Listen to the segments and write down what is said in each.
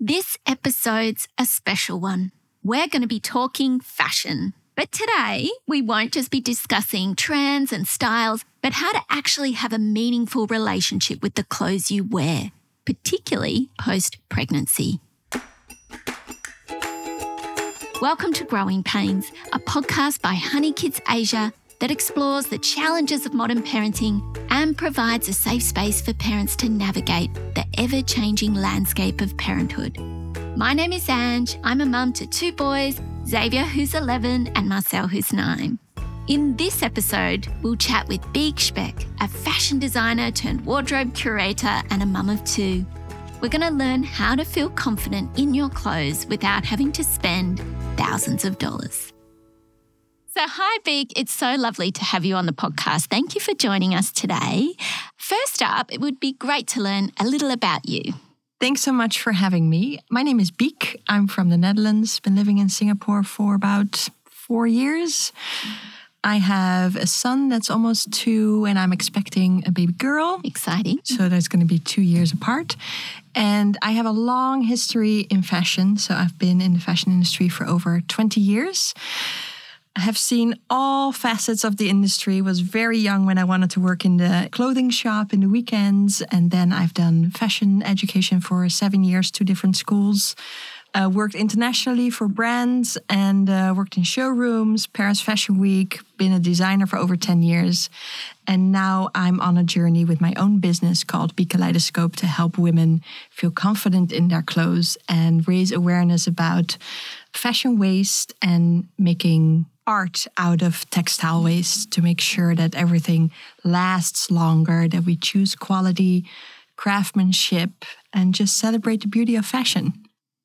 This episode's a special one. We're going to be talking fashion. But today, we won't just be discussing trends and styles, but how to actually have a meaningful relationship with the clothes you wear, particularly post pregnancy. Welcome to Growing Pains, a podcast by HoneyKids Asia that explores the challenges of modern parenting and provides a safe space for parents to navigate the ever changing landscape of parenthood. My name is Ange. I'm a mum to two boys Xavier, who's 11, and Marcel, who's 9. In this episode, we'll chat with Biek Speijk, a fashion designer turned wardrobe curator and a mum of two. We're going to learn how to feel confident in your clothes without having to spend thousands of dollars. So, hi, Biek. It's so lovely to have you on the podcast. Thank you for joining us today. First up, it would be great to learn a little about you. Thanks so much for having me. My name is Biek. I'm from the Netherlands, been living in Singapore for about four years. I have a son that's almost two, and I'm expecting a baby girl. Exciting. So that's going to be two years apart. And I have a long history in fashion. So I've been in the fashion industry for over 20 years. I have seen all facets of the industry. Was very young when I wanted to work in the clothing shop in the weekends, and then I've done fashion education for seven years, two different schools. Uh, worked internationally for brands and uh, worked in showrooms, Paris Fashion Week, been a designer for over 10 years. And now I'm on a journey with my own business called Biekaleidescope to help women feel confident in their clothes and raise awareness about fashion waste and making art out of textile waste to make sure that everything lasts longer, that we choose quality, craftsmanship, and just celebrate the beauty of fashion.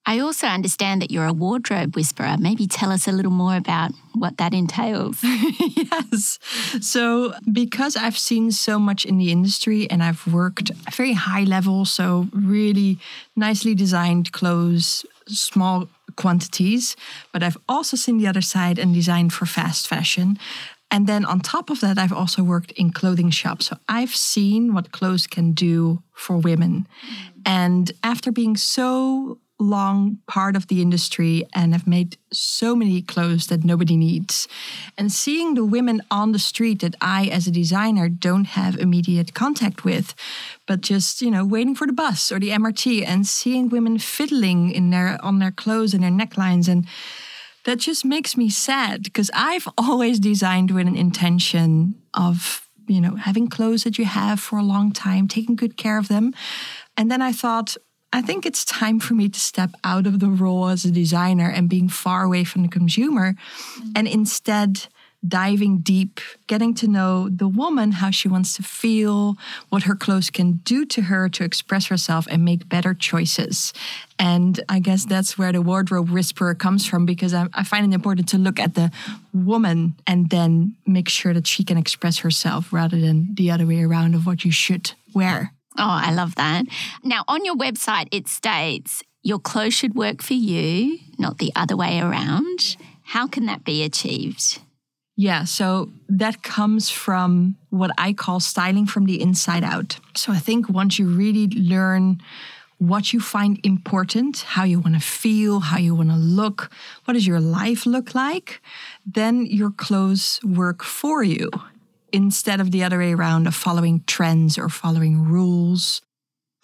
I also understand that you're a wardrobe whisperer. Maybe tell us a little more about what that entails. yes. So, because I've seen so much in the industry and I've worked very high level, so really nicely designed clothes, small quantities, but I've also seen the other side and designed for fast fashion. And then on top of that, I've also worked in clothing shops. So I've seen what clothes can do for women. Mm. And after being so long part of the industry and have made so many clothes that nobody needs. And seeing the women on the street that I, as a designer, don't have immediate contact with, but just, you know, waiting for the bus or the MRT and seeing women fiddling in their on their clothes and their necklines and that just makes me sad because I've always designed with an intention of, you know, having clothes that you have for a long time, taking good care of them. And then I thought, I think it's time for me to step out of the role as a designer and being far away from the consumer mm-hmm. and instead diving deep, getting to know the woman, how she wants to feel, what her clothes can do to her to express herself and make better choices. And I guess that's where the wardrobe whisperer comes from because I, I find it important to look at the woman and then make sure that she can express herself rather than the other way around of what you should wear. Oh, I love that. Now, on your website, it states your clothes should work for you, not the other way around. How can that be achieved? Yeah, so that comes from what I call styling from the inside out. So I think once you really learn what you find important, how you want to feel, how you want to look, what does your life look like, then your clothes work for you instead of the other way around of following trends or following rules.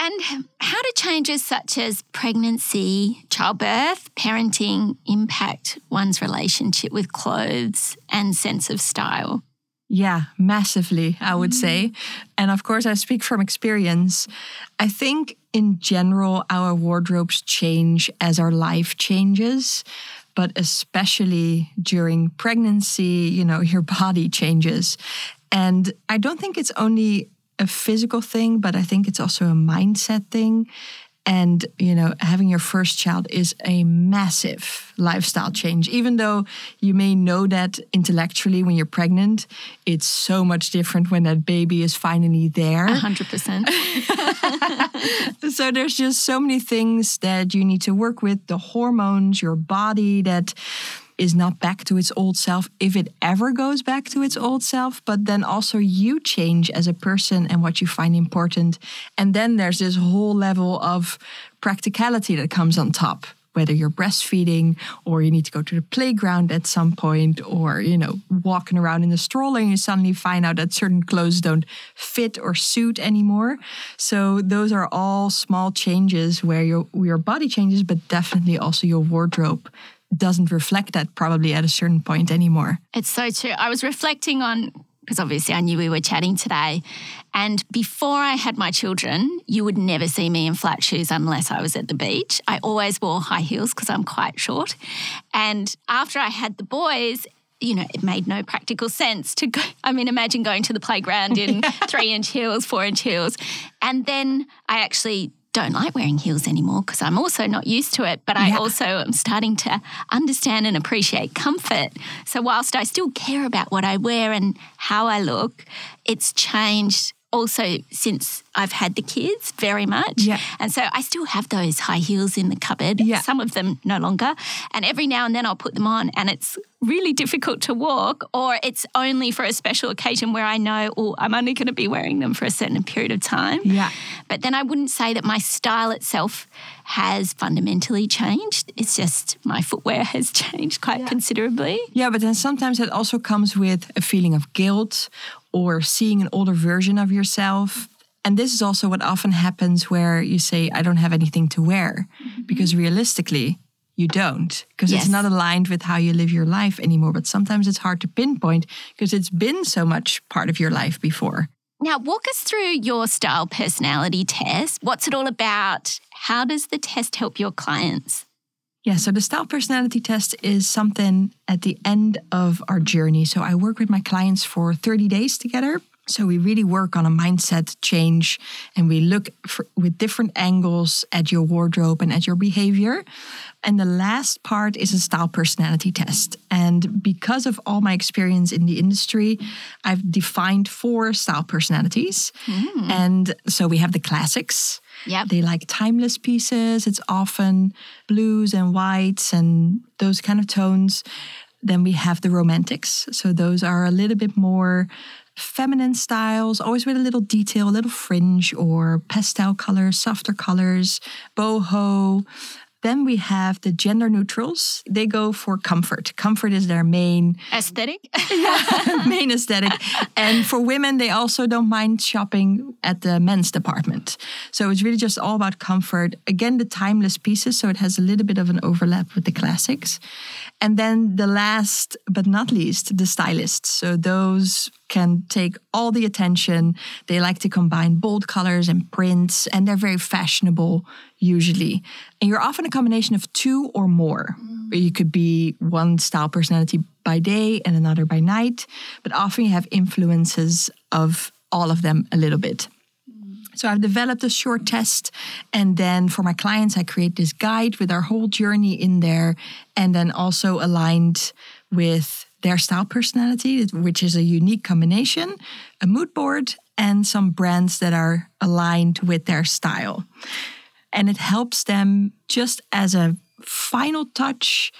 And how do changes such as pregnancy, childbirth, parenting impact one's relationship with clothes and sense of style? Yeah, massively, I would mm. say. And of course, I speak from experience. I think in general, our wardrobes change as our life changes but especially during pregnancy, you know, your body changes. And I don't think it's only a physical thing, but I think it's also a mindset thing. And, you know, having your first child is a massive lifestyle change. Even though you may know that intellectually when you're pregnant, it's so much different when that baby is finally there. 100%. so there's just so many things that you need to work with the hormones, your body that is not back to its old self if it ever goes back to its old self but then also you change as a person and what you find important. And then there's this whole level of practicality that comes on top whether you're breastfeeding or you need to go to the playground at some point or you know walking around in the stroller and you suddenly find out that certain clothes don't fit or suit anymore. So those are all small changes where your your body changes but definitely also your wardrobe doesn't reflect that probably at a certain point anymore it's so true i was reflecting on because obviously I knew we were chatting today. And before I had my children, you would never see me in flat shoes unless I was at the beach. I always wore high heels because I'm quite short. And after I had the boys, you know, it made no practical sense to go. I mean, imagine going to the playground in three inch heels, four inch heels. And then I actually don't like wearing heels anymore because I'm also not used to it, but I yeah. also am starting to understand and appreciate comfort. So, whilst I still care about what I wear and how I look, it's changed also since I've had the kids very much. Yeah. And so I still have those high heels in the cupboard. Yeah. Some of them no longer. And every now and then I'll put them on and it's really difficult to walk or it's only for a special occasion where I know, oh, I'm only going to be wearing them for a certain period of time. Yeah. But then I wouldn't say that my style itself has fundamentally changed. It's just my footwear has changed quite yeah. considerably. Yeah, but then sometimes it also comes with a feeling of guilt or seeing an older version of yourself. And this is also what often happens where you say, I don't have anything to wear. Mm-hmm. Because realistically, you don't, because yes. it's not aligned with how you live your life anymore. But sometimes it's hard to pinpoint because it's been so much part of your life before. Now, walk us through your style personality test. What's it all about? How does the test help your clients? Yeah, so the style personality test is something at the end of our journey. So I work with my clients for 30 days together. So we really work on a mindset change and we look for, with different angles at your wardrobe and at your behavior. And the last part is a style personality test. And because of all my experience in the industry, I've defined four style personalities. Mm. And so we have the classics. Yeah. They like timeless pieces. It's often blues and whites and those kind of tones. Then we have the romantics. So those are a little bit more feminine styles, always with a little detail, a little fringe or pastel colors, softer colors, boho. Then we have the gender neutrals. They go for comfort. Comfort is their main aesthetic. yeah, main aesthetic. And for women, they also don't mind shopping at the men's department. So it's really just all about comfort. Again, the timeless pieces. So it has a little bit of an overlap with the classics. And then the last but not least, the stylists. So those can take all the attention. They like to combine bold colors and prints, and they're very fashionable usually. And you're often a combination of two or more. Mm. You could be one style personality by day and another by night, but often you have influences of all of them a little bit. So I've developed a short test. And then for my clients, I create this guide with our whole journey in there. And then also aligned with their style personality, which is a unique combination, a mood board, and some brands that are aligned with their style. And it helps them just as a final touch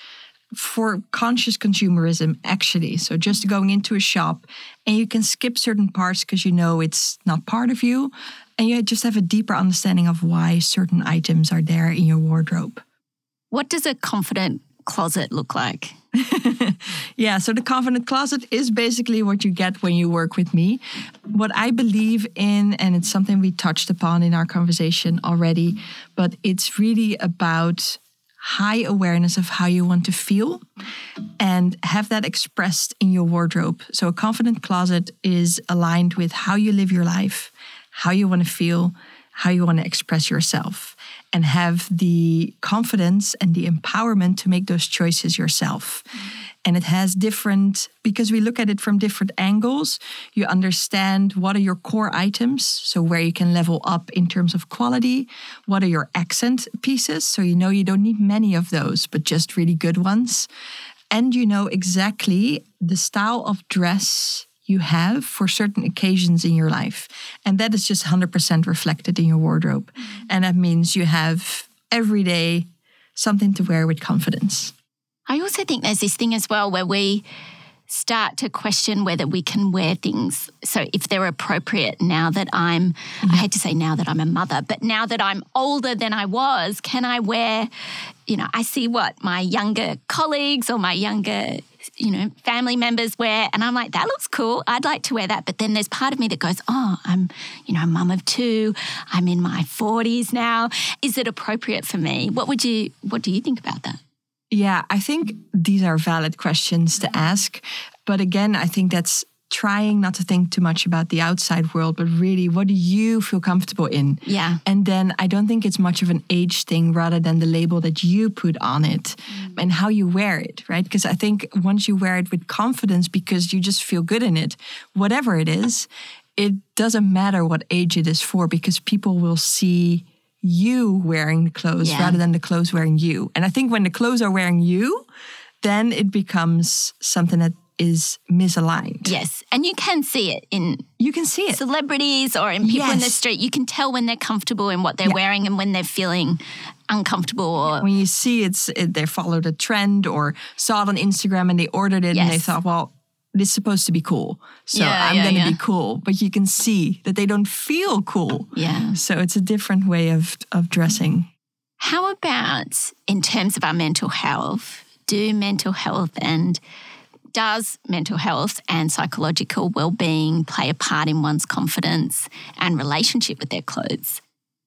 for conscious consumerism, actually. So just going into a shop and you can skip certain parts because you know it's not part of you. And you just have a deeper understanding of why certain items are there in your wardrobe. What does a confident closet look like? yeah, so the confident closet is basically what you get when you work with me. What I believe in, and it's something we touched upon in our conversation already, but it's really about high awareness of how you want to feel and have that expressed in your wardrobe. So, a confident closet is aligned with how you live your life, how you want to feel, how you want to express yourself and have the confidence and the empowerment to make those choices yourself. Mm-hmm. And it has different, because we look at it from different angles, you understand what are your core items, so where you can level up in terms of quality, what are your accent pieces, so you know you don't need many of those, but just really good ones. And you know exactly the style of dress you have for certain occasions in your life. And that is just 100% reflected in your wardrobe. Mm-hmm. And that means you have every day something to wear with confidence. I also think there's this thing as well where we start to question whether we can wear things. So if they're appropriate now that I'm, mm-hmm. I hate to say now that I'm a mother, but now that I'm older than I was, can I wear, you know, I see what my younger colleagues or my younger, you know, family members wear. And I'm like, that looks cool. I'd like to wear that. But then there's part of me that goes, oh, I'm, you know, mum of two. I'm in my 40s now. Is it appropriate for me? What would you, what do you think about that? Yeah, I think these are valid questions to ask. But again, I think that's trying not to think too much about the outside world, but really, what do you feel comfortable in? Yeah. And then I don't think it's much of an age thing rather than the label that you put on it mm. and how you wear it, right? Because I think once you wear it with confidence because you just feel good in it, whatever it is, it doesn't matter what age it is for because people will see you wearing the clothes yeah. rather than the clothes wearing you. And I think when the clothes are wearing you, then it becomes something that is misaligned. Yes, and you can see it in you can see it celebrities or in people yes. in the street. You can tell when they're comfortable in what they're yeah. wearing and when they're feeling uncomfortable. Or when you see it's it, they followed a trend or saw it on Instagram and they ordered it yes. and they thought, well, it's supposed to be cool. So yeah, I'm yeah, going to yeah. be cool. But you can see that they don't feel cool. Yeah. So it's a different way of, of dressing. How about in terms of our mental health? Do mental health and does mental health and psychological well-being play a part in one's confidence and relationship with their clothes?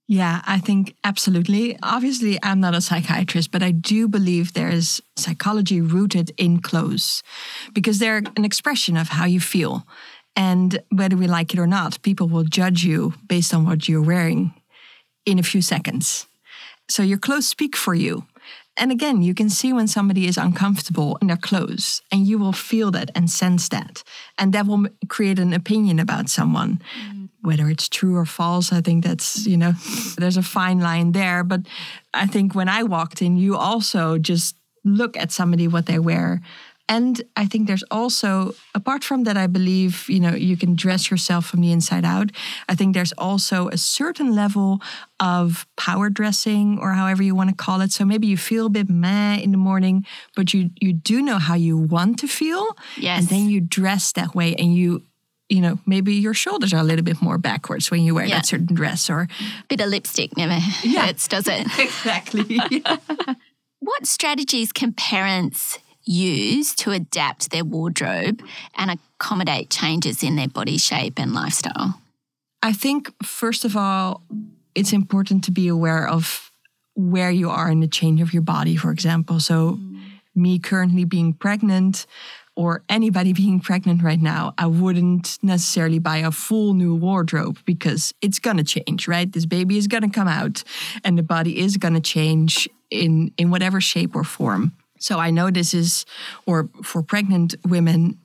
Yeah, I think absolutely. Obviously, I'm not a psychiatrist, but I do believe there is psychology rooted in clothes because they're an expression of how you feel. And whether we like it or not, people will judge you based on what you're wearing in a few seconds. So your clothes speak for you. And again, you can see when somebody is uncomfortable in their clothes, and you will feel that and sense that. And that will create an opinion about someone. Mm whether it's true or false, I think that's, you know, there's a fine line there. But I think when I walked in, you also just look at somebody, what they wear. And I think there's also, apart from that, I believe, you know, you can dress yourself from the inside out. I think there's also a certain level of power dressing or however you want to call it. So maybe you feel a bit meh in the morning, but you you do know how you want to feel. Yes. And then you dress that way and you you know, maybe your shoulders are a little bit more backwards when you wear yeah. that certain dress or a bit of lipstick never yeah. hurts, does it? exactly. what strategies can parents use to adapt their wardrobe and accommodate changes in their body shape and lifestyle? I think first of all, it's important to be aware of where you are in the change of your body, for example. So, me currently being pregnant, or anybody being pregnant right now, I wouldn't necessarily buy a full new wardrobe because it's going to change, right? This baby is going to come out and the body is going to change in in whatever shape or form. So I know this is or for pregnant women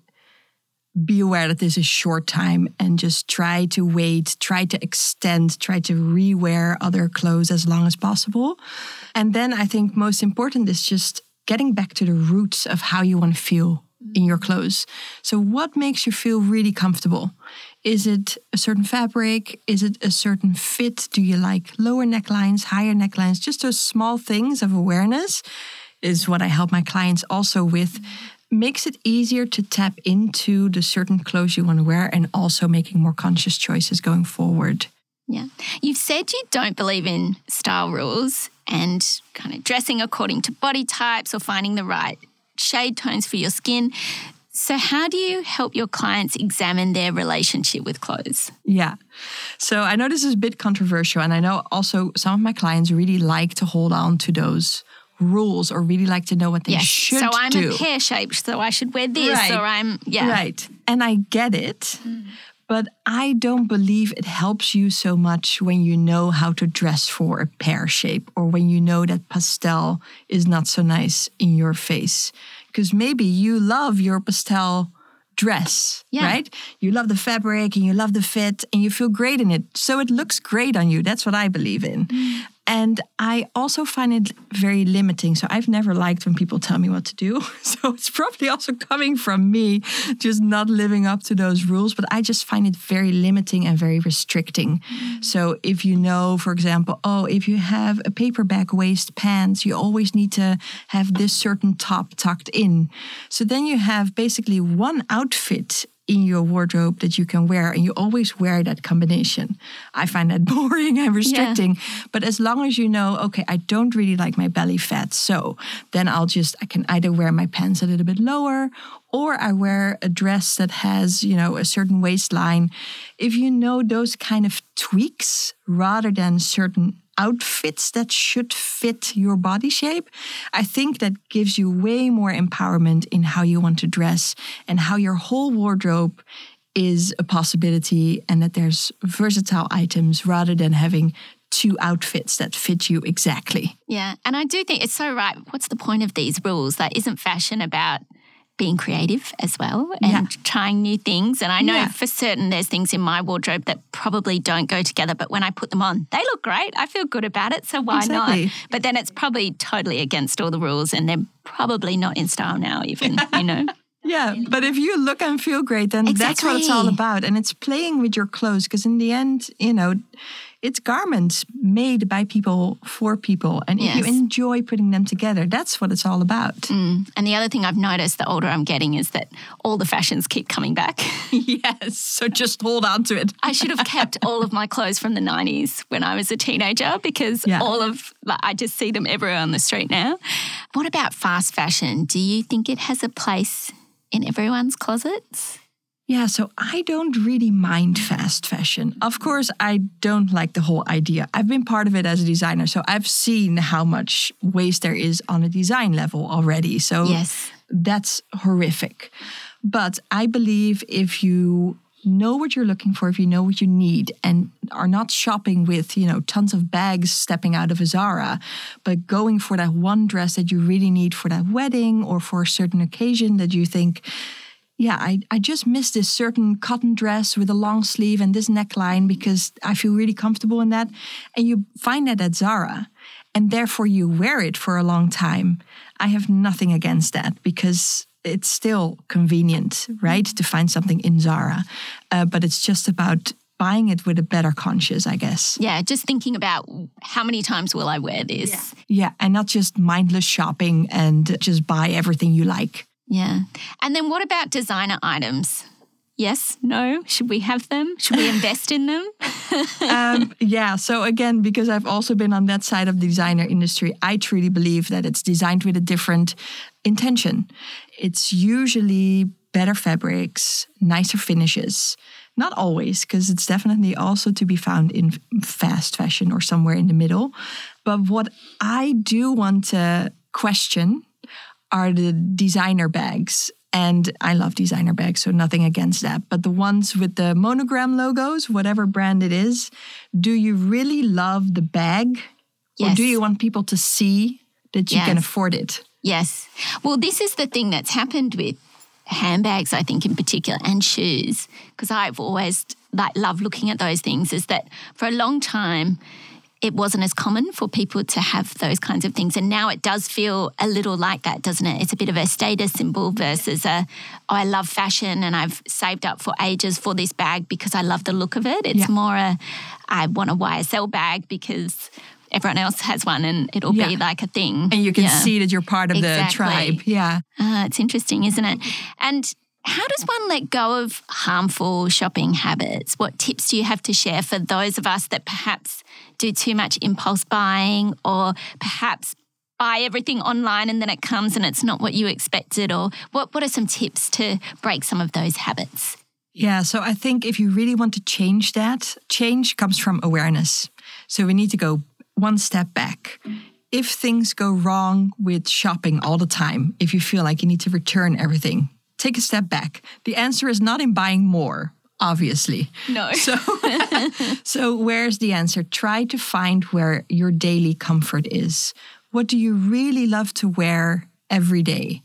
be aware that this is short time and just try to wait, try to extend, try to rewear other clothes as long as possible. And then I think most important is just getting back to the roots of how you want to feel in your clothes. So, what makes you feel really comfortable? Is it a certain fabric? Is it a certain fit? Do you like lower necklines, higher necklines? Just those small things of awareness is what I help my clients also with. Makes it easier to tap into the certain clothes you want to wear and also making more conscious choices going forward. Yeah. You've said you don't believe in style rules and kind of dressing according to body types or finding the right shade tones for your skin. So, how do you help your clients examine their relationship with clothes? Yeah. So, I know this is a bit controversial, and I know also some of my clients really like to hold on to those rules or really like to know what they yes. should so I'm do. a pear shaped, so I should wear this, right. or I'm, yeah. Right. And I get it. Mm. But I don't believe it helps you so much when you know how to dress for a pear shape or when you know that pastel is not so nice in your face. Because maybe you love your pastel dress, yeah. right? You love the fabric and you love the fit and you feel great in it. So it looks great on you. That's what I believe in. Mm. And I also find it very limiting. So I've never liked when people tell me what to do. So it's probably also coming from me, just not living up to those rules. But I just find it very limiting and very restricting. So if you know, for example, oh, if you have a paperbag waist pants, you always need to have this certain top tucked in. So then you have basically one outfit in your wardrobe that you can wear and you always wear that combination. I find that boring and restricting. Yeah. But as long as you know, okay, I don't really like my belly fat, so then I'll just I can either wear my pants a little bit lower or I wear a dress that has, you know, a certain waistline. If you know those kind of tweaks rather than certain outfits that should fit your body shape, I think that gives you way more empowerment in how you want to dress and how your whole wardrobe is a possibility and that there's versatile items rather than having two outfits that fit you exactly. Yeah. And I do think it's so right. What's the point of these rules? That isn't fashion about being creative as well and yeah. trying new things. And I know yeah. for certain there's things in my wardrobe that probably don't go together, but when I put them on, they look great. I feel good about it. So why exactly. not? But then it's probably totally against all the rules and they're probably not in style now, even, you know? Yeah, but if you look and feel great, then exactly. that's what it's all about. And it's playing with your clothes because in the end, you know, it's garments made by people for people. And if you enjoy putting them together, that's what it's all about. Mm. And the other thing I've noticed the older I'm getting is that all the fashions keep coming back. yes. So just hold on to it. I should have kept all of my clothes from the 90s when I was a teenager because yeah. all of, like, I just see them everywhere on the street now. What about fast fashion? Do you think it has a place in everyone's closets? Yeah, so I don't really mind fast fashion. Of course, I don't like the whole idea. I've been part of it as a designer, so I've seen how much waste there is on a design level already. So yes. that's horrific. But I believe if you know what you're looking for, if you know what you need, and are not shopping with, you know, tons of bags stepping out of a Zara, but going for that one dress that you really need for that wedding or for a certain occasion that you think yeah, I, I just miss this certain cotton dress with a long sleeve and this neckline because I feel really comfortable in that. And you find that at Zara and therefore you wear it for a long time. I have nothing against that because it's still convenient, right, to find something in Zara. Uh, but it's just about buying it with a better conscience, I guess. Yeah, just thinking about how many times will I wear this? Yeah, yeah and not just mindless shopping and just buy everything you like. Yeah. And then what about designer items? Yes, no, should we have them? Should we invest in them? um, yeah, so again, because I've also been on that side of the designer industry, I truly believe that it's designed with a different intention. It's usually better fabrics, nicer finishes. Not always, because it's definitely also to be found in fast fashion or somewhere in the middle. But what I do want to question are the designer bags. And I love designer bags, so nothing against that. But the ones with the monogram logos, whatever brand it is, do you really love the bag? Yes. Or do you want people to see that you yes. can afford it? Yes. Well, this is the thing that's happened with handbags, I think, in particular, and shoes, because I've always like love looking at those things, is that for a long time, it wasn't as common for people to have those kinds of things. And now it does feel a little like that, doesn't it? It's a bit of a status symbol versus a, oh, I love fashion and I've saved up for ages for this bag because I love the look of it. It's yeah. more a, I want a YSL bag because everyone else has one and it'll yeah. be like a thing. And you can yeah. see that you're part of exactly. the tribe. Yeah. Uh, it's interesting, isn't it? And how does one let go of harmful shopping habits? What tips do you have to share for those of us that perhaps do too much impulse buying or perhaps buy everything online and then it comes and it's not what you expected? Or what, what are some tips to break some of those habits? Yeah, so I think if you really want to change that, change comes from awareness. So we need to go one step back. If things go wrong with shopping all the time, if you feel like you need to return everything, take a step back. The answer is not in buying more, obviously. No. So, so where's the answer? Try to find where your daily comfort is. What do you really love to wear every day?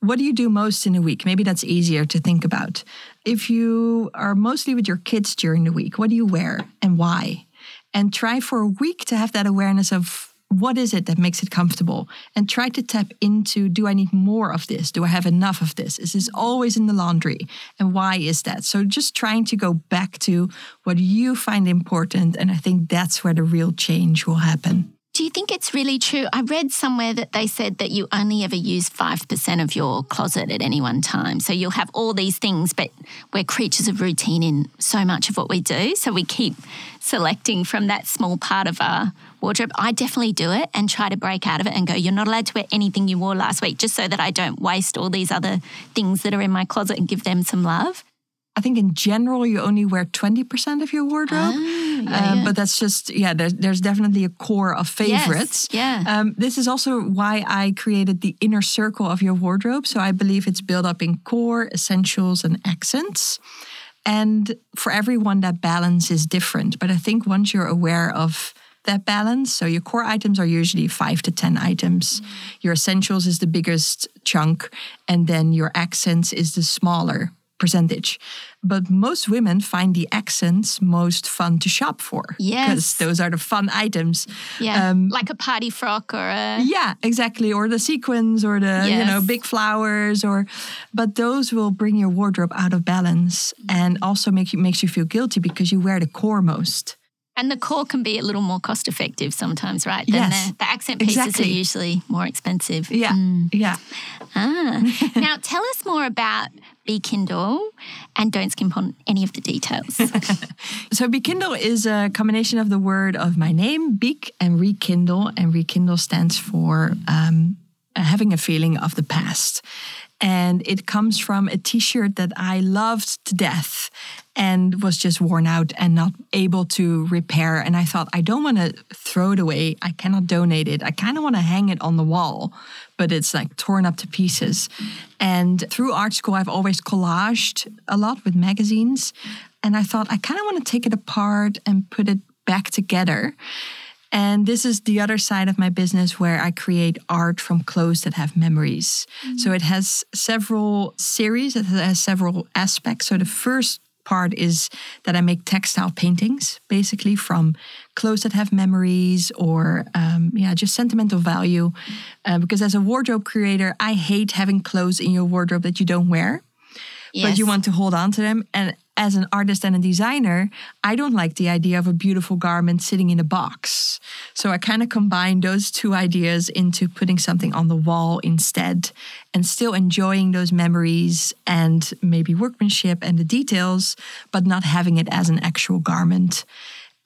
What do you do most in a week? Maybe that's easier to think about. If you are mostly with your kids during the week, what do you wear and why? and try for a week to have that awareness of what is it that makes it comfortable and try to tap into do I need more of this? Do I have enough of this? Is this always in the laundry? And why is that? So just trying to go back to what you find important. And I think that's where the real change will happen. Do you think it's really true? I read somewhere that they said that you only ever use 5% of your closet at any one time. So you'll have all these things, but we're creatures of routine in so much of what we do. So we keep selecting from that small part of our wardrobe. I definitely do it and try to break out of it and go, you're not allowed to wear anything you wore last week, just so that I don't waste all these other things that are in my closet and give them some love. I think in general you only wear 20% of your wardrobe. Ah, yeah, um, yeah. But that's just, yeah, there's, there's definitely a core of favorites. Yes, yeah. Um, this is also why I created the inner circle of your wardrobe. So I believe it's built up in core, essentials, and accents. And for everyone, that balance is different. But I think once you're aware of that balance, so your core items are usually five to 10 items, mm-hmm. your essentials is the biggest chunk, and then your accents is the smaller percentage. But most women find the accents most fun to shop for. Yes. Because those are the fun items. Yeah. Um, like a party frock or a. Yeah, exactly. Or the sequins or the, yes. you know, big flowers or. But those will bring your wardrobe out of balance and also make you makes you feel guilty because you wear the core most. And the core can be a little more cost effective sometimes, right? Than yes, the, the accent pieces exactly. are usually more expensive. Yeah. Mm. Yeah. Ah. now tell us more about Be Kindle and don't skimp on any of the details. so Biekindle is a combination of the word of my name, Biek, and rekindle. And rekindle stands for um, having a feeling of the past and it comes from a t-shirt that I loved to death and was just worn out and not able to repair. And I thought I don't want to throw it away. I cannot donate it. I kind of want to hang it on the wall but it's like torn up to pieces. And through art school I've always collaged a lot with magazines. And I thought I kind of want to take it apart and put it back together and this is the other side of my business where I create art from clothes that have memories. Mm-hmm. So it has several series, it has several aspects. So the first part is that I make textile paintings, basically from clothes that have memories or um, yeah, just sentimental value. Uh, because as a wardrobe creator, I hate having clothes in your wardrobe that you don't wear. Yes. But you want to hold on to them. And as an artist and a designer, I don't like the idea of a beautiful garment sitting in a box. So I kind of combine those two ideas into putting something on the wall instead and still enjoying those memories and maybe workmanship and the details, but not having it as an actual garment.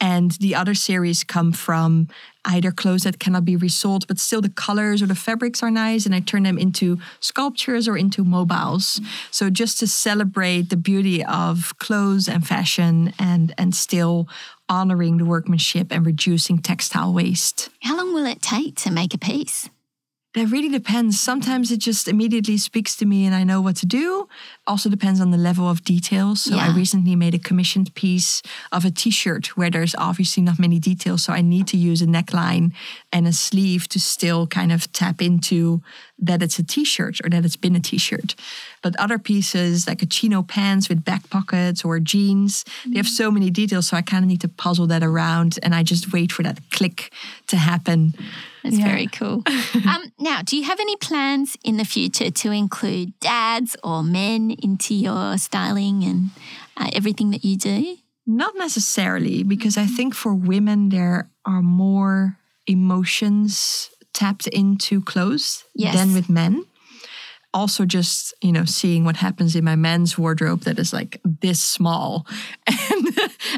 And the other series come from either clothes that cannot be resold, but still the colors or the fabrics are nice. And I turn them into sculptures or into mobiles. So just to celebrate the beauty of clothes and fashion and, and still honoring the workmanship and reducing textile waste. How long will it take to make a piece? That really depends. Sometimes it just immediately speaks to me and I know what to do. Also depends on the level of details. So yeah. I recently made a commissioned piece of a t-shirt where there's obviously not many details. So I need to use a neckline and a sleeve to still kind of tap into that it's a t-shirt or that it's been a t-shirt. But other pieces like a chino pants with back pockets or jeans, mm-hmm. they have so many details. So I kind of need to puzzle that around and I just wait for that click to happen. That's yeah. very cool. um, now, do you have any plans in the future to include dads or men into your styling and uh, everything that you do? Not necessarily, because I think for women, there are more emotions tapped into clothes yes. than with men also just you know seeing what happens in my men's wardrobe that is like this small and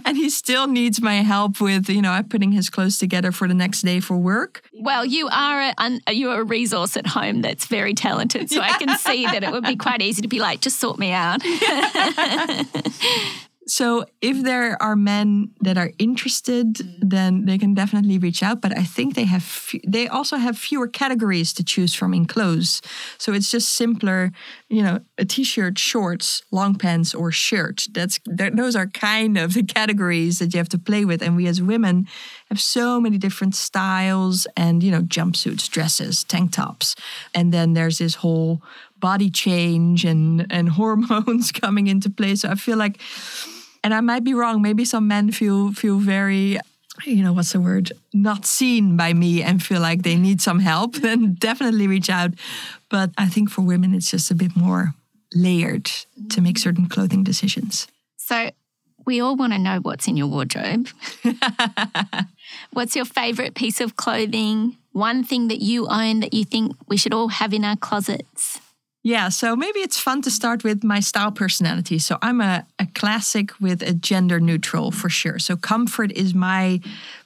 and he still needs my help with you know putting his clothes together for the next day for work well you are a, you are a resource at home that's very talented so yeah. i can see that it would be quite easy to be like just sort me out So if there are men that are interested, mm. then they can definitely reach out. But I think they have they also have fewer categories to choose from in clothes. So it's just simpler, you know, a t-shirt, shorts, long pants, or shirt. That's that, those are kind of the categories that you have to play with. And we as women have so many different styles and you know jumpsuits, dresses, tank tops, and then there's this whole body change and and hormones coming into play. So I feel like and I might be wrong. Maybe some men feel feel very you know, what's the word? Not seen by me and feel like they need some help, then definitely reach out. But I think for women, it's just a bit more layered to make certain clothing decisions. So we all want to know what's in your wardrobe. what's your favorite piece of clothing? One thing that you own that you think we should all have in our closets? Yeah, so maybe it's fun to start with my style personality. So I'm a, a classic with a gender neutral for sure. So comfort is my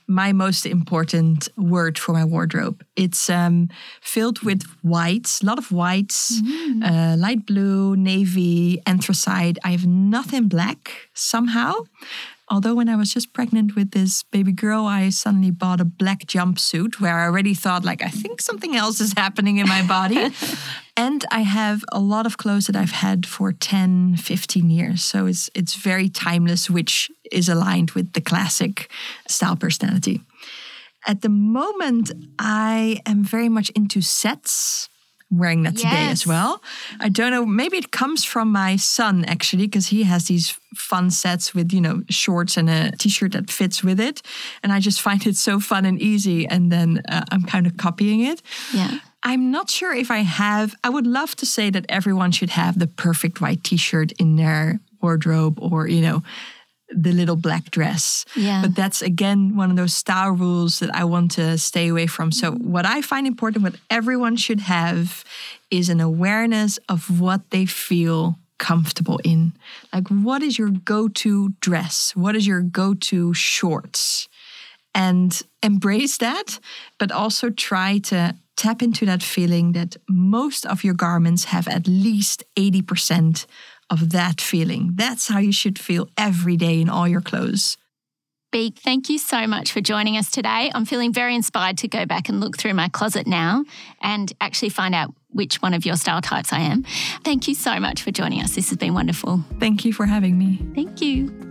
my most important word for my wardrobe. It's um, filled with whites, a lot of whites, mm. uh, light blue, navy, anthracite. I have nothing black somehow. Although when I was just pregnant with this baby girl, I suddenly bought a black jumpsuit where I already thought like I think something else is happening in my body. and I have a lot of clothes that I've had for 10, 15 years. So it's it's very timeless, which is aligned with the classic style personality. At the moment, I am very much into sets wearing that today as well. I don't know, maybe it comes from my son actually, because he has these fun sets with, you know, shorts and a t shirt that fits with it. And I just find it so fun and easy. And then uh, I'm kind of copying it. Yeah. I'm not sure if I have, I would love to say that everyone should have the perfect white t shirt in their wardrobe or, you know, the little black dress. Yeah. But that's again one of those style rules that I want to stay away from. So mm-hmm. what I find important, what everyone should have, is an awareness of what they feel comfortable in. Like what is your go-to dress? What is your go-to shorts? And embrace that, but also try to tap into that feeling that most of your garments have at least 80% of that feeling. That's how you should feel every day in all your clothes. Biek, thank you so much for joining us today. I'm feeling very inspired to go back and look through my closet now and actually find out which one of your style types I am. Thank you so much for joining us. This has been wonderful. Thank you for having me. Thank you.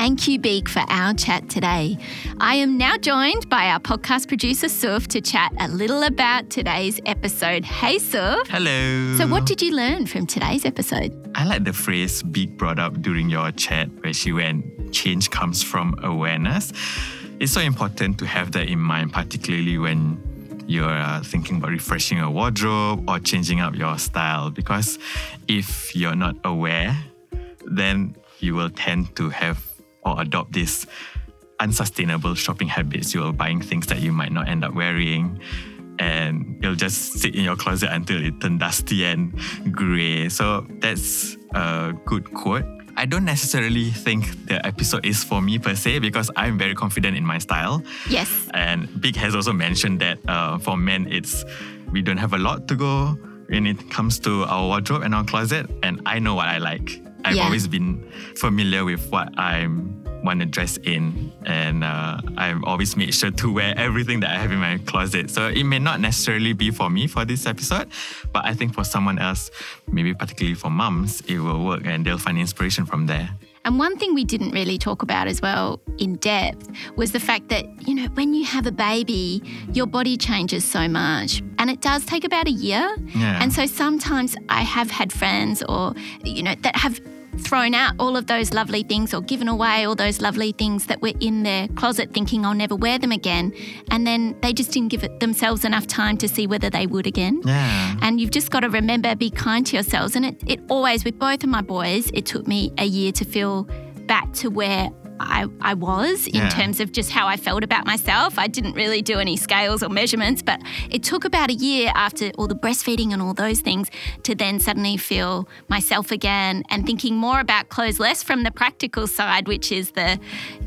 Thank you, Biek, for our chat today. I am now joined by our podcast producer, Suf, to chat a little about today's episode. Hey, Suf. Hello. So, what did you learn from today's episode? I like the phrase Biek brought up during your chat, where she went, change comes from awareness. It's so important to have that in mind, particularly when you're uh, thinking about refreshing your wardrobe or changing up your style, because if you're not aware, then you will tend to have or adopt these unsustainable shopping habits. You're buying things that you might not end up wearing and it'll just sit in your closet until it turns dusty and grey. So that's a good quote. I don't necessarily think the episode is for me per se because I'm very confident in my style. Yes. And Biek has also mentioned that uh, for men, it's we don't have a lot to go when it comes to our wardrobe and our closet, and I know what I like. I've yeah. always been familiar with what I'm want to dress in, and uh, I've always made sure to wear everything that I have in my closet. So it may not necessarily be for me for this episode, but I think for someone else, maybe particularly for mums, it will work and they'll find inspiration from there. And one thing we didn't really talk about as well in depth was the fact that, you know, when you have a baby, your body changes so much. And it does take about a year. Yeah. And so sometimes I have had friends or, you know, that have thrown out all of those lovely things or given away all those lovely things that were in their closet thinking I'll never wear them again. And then they just didn't give it themselves enough time to see whether they would again. Yeah. And you've just got to remember, be kind to yourselves. And it, it always, with both of my boys, it took me a year to feel back to where I, I was in yeah. terms of just how I felt about myself. I didn't really do any scales or measurements, but it took about a year after all the breastfeeding and all those things to then suddenly feel myself again and thinking more about clothes, less from the practical side, which is the,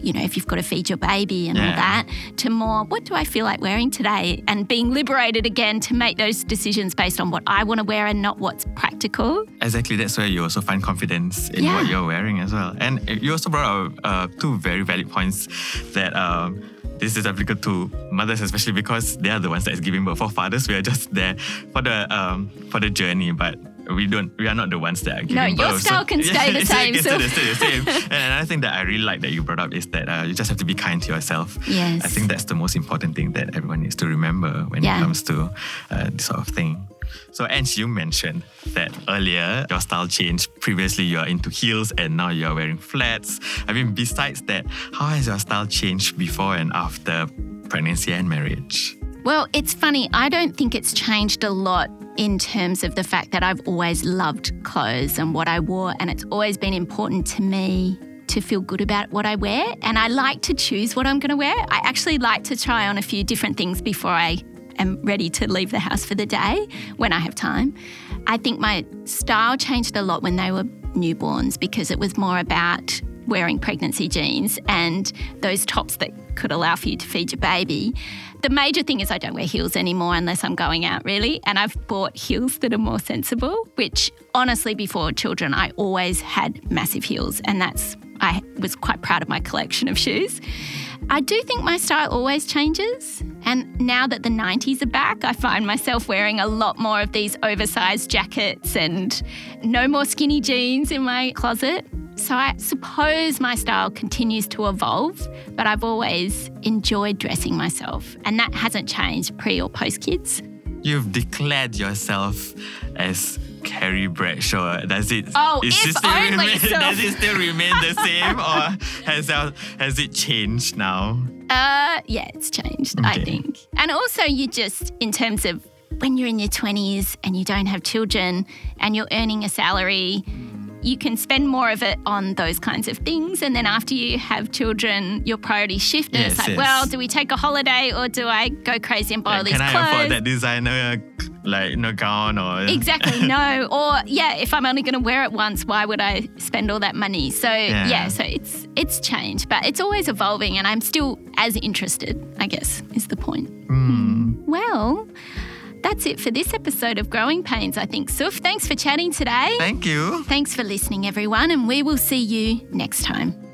you know, if you've got to feed your baby and yeah. all that, to more, what do I feel like wearing today? And being liberated again to make those decisions based on what I want to wear and not what's practical. Exactly. That's where you also find confidence in yeah. what you're wearing as well. And you also brought up uh, two very valid points that um, this is applicable to mothers, especially because they are the ones that is giving birth. For fathers, we are just there for the um, for the journey. But we don't we are not the ones that are giving No, your birth. style can stay the same, so- still the same. and another thing that I really like that you brought up is that uh, you just have to be kind to yourself. Yes. I think that's the most important thing that everyone needs to remember when Yeah. it comes to uh, this sort of thing. So, Ange, you mentioned that earlier your style changed. Previously, you're into heels and now you're wearing flats. I mean, besides that, how has your style changed before and after pregnancy and marriage? Well, it's funny. I don't think it's changed a lot in terms of the fact that I've always loved clothes and what I wore, and it's always been important to me to feel good about what I wear. And I like to choose what I'm going to wear. I actually like to try on a few different things before I am ready to leave the house for the day when I have time. I think my style changed a lot when they were newborns because it was more about wearing pregnancy jeans and those tops that could allow for you to feed your baby. The major thing is I don't wear heels anymore unless I'm going out, really. And I've bought heels that are more sensible, which honestly, before children, I always had massive heels. And that's, I was quite proud of my collection of shoes. I do think my style always changes. And now that the 90s are back, I find myself wearing a lot more of these oversized jackets and no more skinny jeans in my closet. So I suppose my style continues to evolve, but I've always enjoyed dressing myself. And that hasn't changed pre or post kids. You've declared yourself as Carrie Bradshaw. Does it? Oh, is if it still only remain, so. Does it still remain the same, or has our, has it changed now? Uh, yeah, it's changed, I think. And also, you just, in terms of when you're in your 20s and you don't have children and you're earning a salary, you can spend more of it on those kinds of things. And then after you have children, your priorities shift. And it's like, yes. well, do we take a holiday or do I go crazy and buy all Like, these can clothes? I afford that designer, like you know, gown or? Exactly, no. Or yeah, if I'm only going to wear it once, why would I spend all that money? So yeah. Yeah. so it's it's changed, but it's always evolving and I'm still as interested, I guess, is the point. Hmm. Well, that's it for this episode of Growing Pains, I think. Suf, thanks for chatting today. Thank you. Thanks for listening, everyone, and we will see you next time.